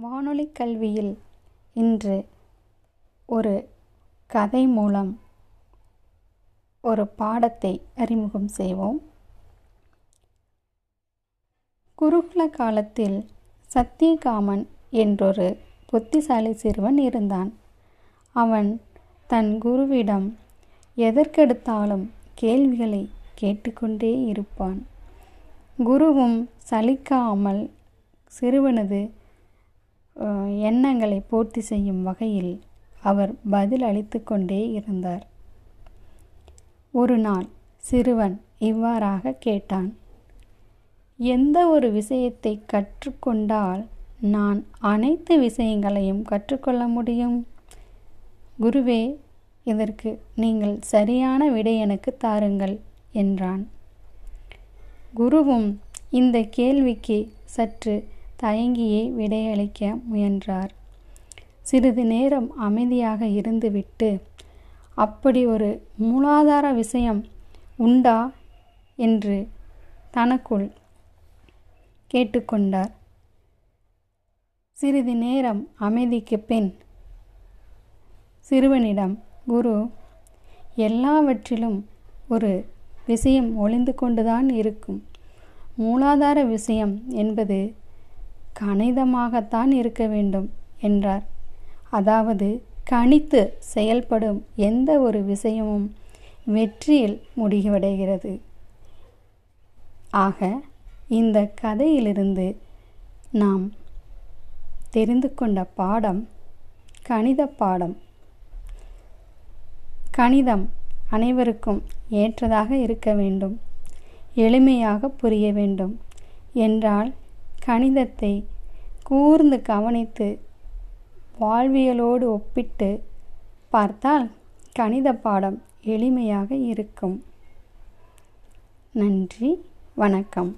வானொலி கல்வியில் இன்று ஒரு கதை மூலம் ஒரு பாடத்தை அறிமுகம் செய்வோம். குருகுல காலத்தில் சத்தியகாமன் என்றொரு புத்திசாலி சிறுவன் இருந்தான். அவன் தன் குருவிடம் எதற்கெடுத்தாலும் கேள்விகளை கேட்டுக்கொண்டே இருப்பான். குருவும் சலிக்காமல் சிறுவனது எண்ணங்களை பூர்த்தி செய்யும் வகையில் அவர் பதில் அளித்து கொண்டே இருந்தார். ஒரு நாள் சிறுவன் இவ்வாறாக கேட்டான் எந்த ஒரு விஷயத்தை கற்றுக்கொண்டால் நான் அனைத்து விஷயங்களையும் கற்றுக்கொள்ள முடியும்? குருவே இதற்கு நீங்கள் சரியான விடை எனக்கு தாருங்கள் என்றான். குருவும் இந்த கேள்விக்கு சற்று தயங்கியே விடையளிக்க முயன்றார். சிறிது நேரம் அமைதியாக இருந்துவிட்டு அப்படி ஒரு மூலாதார விஷயம் உண்டா? என்று தனக்குள் கேட்டுக்கொண்டார். சிறிது நேரம் அமைதிக்கு பின் சிறுவனிடம் குரு எல்லாவற்றிலும் ஒரு விஷயம் ஒளிந்து கொண்டுதான் இருக்கும். மூலாதார விஷயம் என்பது கணிதமாகத்தான் இருக்க வேண்டும் என்றார். அதாவது கணித்து செயல்படும் எந்த ஒரு விஷயமும் வெற்றியில் முடிவடைகிறது. ஆக இந்த கதையிலிருந்து நாம் தெரிந்து கொண்ட பாடம் கணித பாடம். கணிதம் அனைவருக்கும் ஏற்றதாக இருக்க வேண்டும் எளிமையாக புரிய வேண்டும் என்றால் கணிதத்தை கூர்ந்து கவனித்து வாழ்வியலோடு ஒப்பிட்டு பார்த்தால் கணித பாடம் எளிமையாக இருக்கும். நன்றி வணக்கம்.